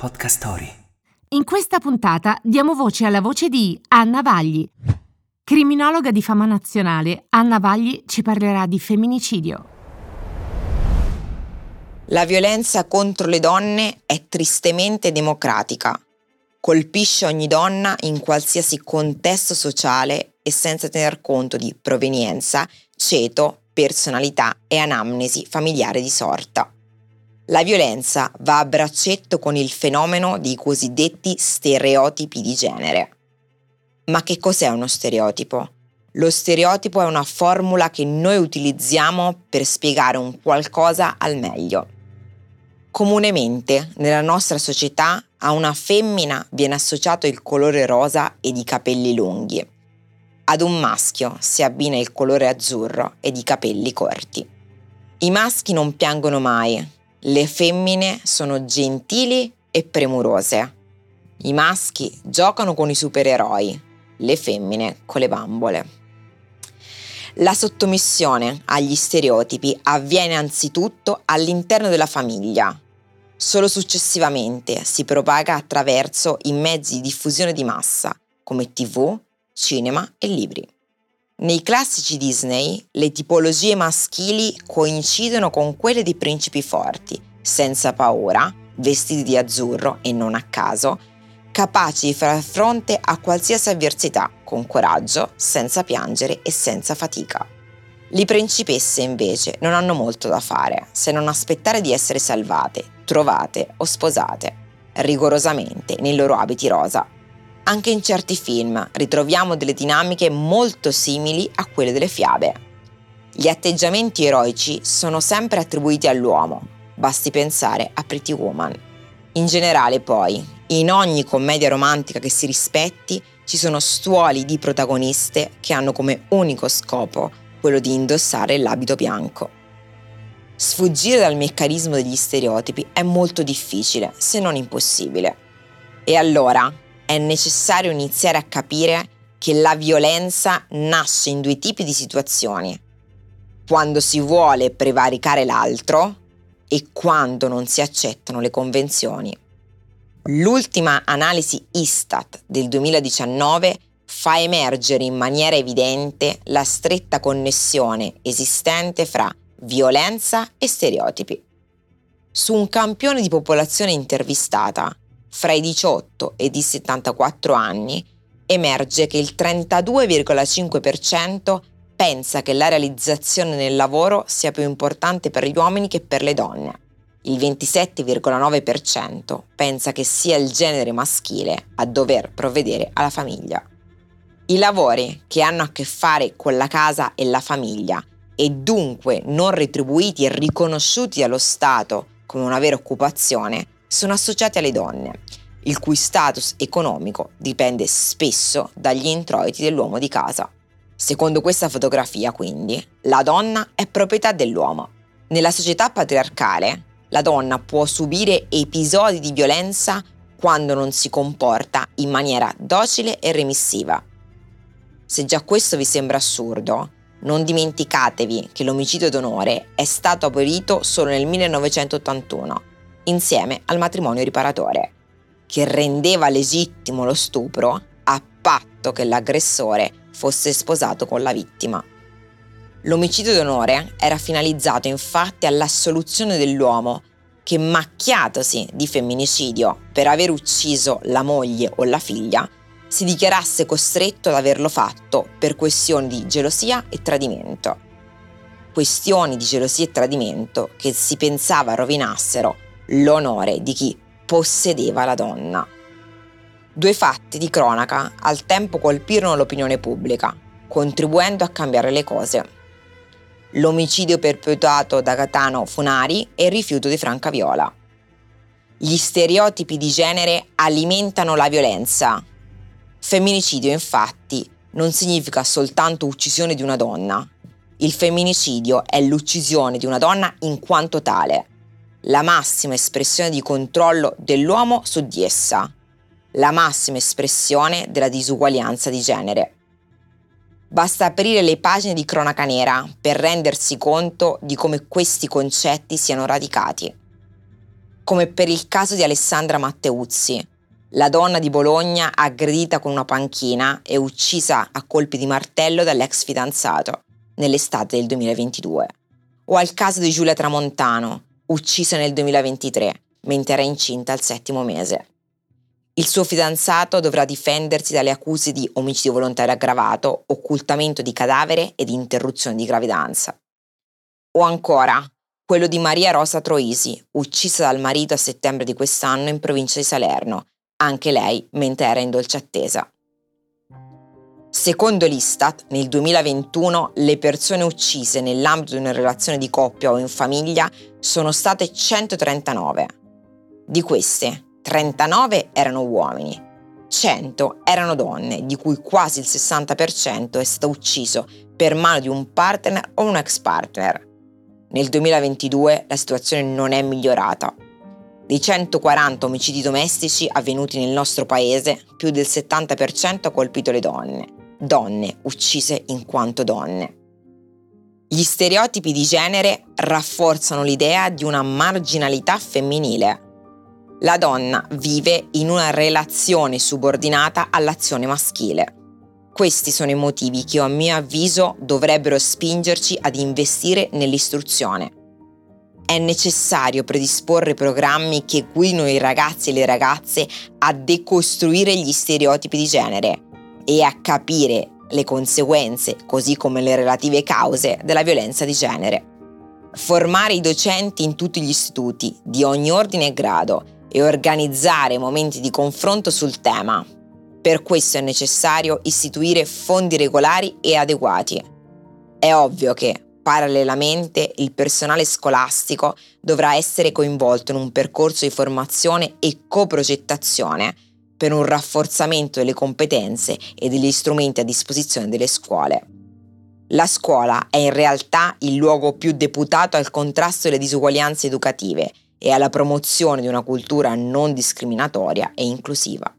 Podcast Story. In questa puntata diamo voce alla voce di Anna Vagli. Criminologa di fama nazionale, Anna Vagli ci parlerà di femminicidio. La violenza contro le donne è tristemente democratica. Colpisce ogni donna in qualsiasi contesto sociale e senza tener conto di provenienza, ceto, personalità e anamnesi familiare di sorta. La violenza va a braccetto con il fenomeno dei cosiddetti stereotipi di genere. Ma che cos'è uno stereotipo? Lo stereotipo è una formula che noi utilizziamo per spiegare un qualcosa al meglio. Comunemente nella nostra società a una femmina viene associato il colore rosa ed i capelli lunghi. Ad un maschio si abbina il colore azzurro ed i capelli corti. I maschi non piangono mai, le femmine sono gentili e premurose. I maschi giocano con i supereroi, le femmine con le bambole. La sottomissione agli stereotipi avviene anzitutto all'interno della famiglia. Solo successivamente si propaga attraverso i mezzi di diffusione di massa, come tv, cinema e libri. Nei classici Disney le tipologie maschili coincidono con quelle dei principi forti, senza paura, vestiti di azzurro e non a caso, capaci di far fronte a qualsiasi avversità con coraggio, senza piangere e senza fatica. Le principesse invece non hanno molto da fare se non aspettare di essere salvate, trovate o sposate, rigorosamente nei loro abiti rosa. Anche in certi film ritroviamo delle dinamiche molto simili a quelle delle fiabe. Gli atteggiamenti eroici sono sempre attribuiti all'uomo, basti pensare a Pretty Woman. In generale poi, in ogni commedia romantica che si rispetti, ci sono stuoli di protagoniste che hanno come unico scopo quello di indossare l'abito bianco. Sfuggire dal meccanismo degli stereotipi è molto difficile, se non impossibile. E allora è necessario iniziare a capire che la violenza nasce in due tipi di situazioni. Quando si vuole prevaricare l'altro e quando non si accettano le convenzioni. L'ultima analisi Istat del 2019 fa emergere in maniera evidente la stretta connessione esistente fra violenza e stereotipi. Su un campione di popolazione intervistata, fra i 18 ed i 74 anni, emerge che il 32,5% pensa che la realizzazione nel lavoro sia più importante per gli uomini che per le donne. Il 27,9% pensa che sia il genere maschile a dover provvedere alla famiglia. I lavori che hanno a che fare con la casa e la famiglia e dunque non retribuiti e riconosciuti dallo Stato come una vera occupazione sono associati alle donne, il cui status economico dipende spesso dagli introiti dell'uomo di casa. Secondo questa fotografia, quindi, la donna è proprietà dell'uomo. Nella società patriarcale, la donna può subire episodi di violenza quando non si comporta in maniera docile e remissiva, se già questo vi sembra assurdo, non dimenticatevi che l'omicidio d'onore è stato abolito solo nel 1981, insieme al matrimonio riparatore, che rendeva legittimo lo stupro a patto che l'aggressore fosse sposato con la vittima. L'omicidio d'onore era finalizzato infatti all'assoluzione dell'uomo che macchiatosi di femminicidio per aver ucciso la moglie o la figlia, si dichiarasse costretto ad averlo fatto per questioni di gelosia e tradimento. Questioni di gelosia e tradimento che si pensava rovinassero l'onore di chi possedeva la donna. Due fatti di cronaca al tempo colpirono l'opinione pubblica, contribuendo a cambiare le cose. L'omicidio perpetuato da Catano Funari e il rifiuto di Franca Viola. Gli stereotipi di genere alimentano la violenza, Femminicidio, infatti, non significa soltanto uccisione di una donna. Il femminicidio è l'uccisione di una donna in quanto tale, la massima espressione di controllo dell'uomo su di essa, la massima espressione della disuguaglianza di genere. Basta aprire le pagine di cronaca nera per rendersi conto di come questi concetti siano radicati. come per il caso di Alessandra Matteuzzi, la donna di Bologna aggredita con una panchina e uccisa a colpi di martello dall'ex fidanzato nell'estate del 2022, o al caso di Giulia Tramontano, uccisa nel 2023 mentre era incinta al settimo mese. Il suo fidanzato dovrà difendersi dalle accuse di omicidio volontario aggravato, occultamento di cadavere ed interruzione di gravidanza. O ancora, quello di Maria Rosa Troisi, uccisa dal marito a settembre di quest'anno in provincia di Salerno, anche lei mentre era in dolce attesa. Secondo l'Istat, nel 2021 le persone uccise nell'ambito di una relazione di coppia o in famiglia sono state 139. Di queste, 39 erano uomini, 100 erano donne, di cui quasi il 60% è stato ucciso per mano di un partner o un ex partner. Nel 2022 la situazione non è migliorata, dei 140 omicidi domestici avvenuti nel nostro paese, più del 70% ha colpito le donne, donne uccise in quanto donne. Gli stereotipi di genere rafforzano l'idea di una marginalità femminile. La donna vive in una relazione subordinata all'azione maschile. Questi sono i motivi che a mio avviso dovrebbero spingerci ad investire nell'istruzione è necessario predisporre programmi che guidino i ragazzi e le ragazze a decostruire gli stereotipi di genere e a capire le conseguenze, così come le relative cause della violenza di genere. Formare i docenti in tutti gli istituti, di ogni ordine e grado, e organizzare momenti di confronto sul tema. Per questo è necessario istituire fondi regolari e adeguati. È ovvio che, Parallelamente, il personale scolastico dovrà essere coinvolto in un percorso di formazione e coprogettazione per un rafforzamento delle competenze e degli strumenti a disposizione delle scuole. La scuola è in realtà il luogo più deputato al contrasto delle disuguaglianze educative e alla promozione di una cultura non discriminatoria e inclusiva.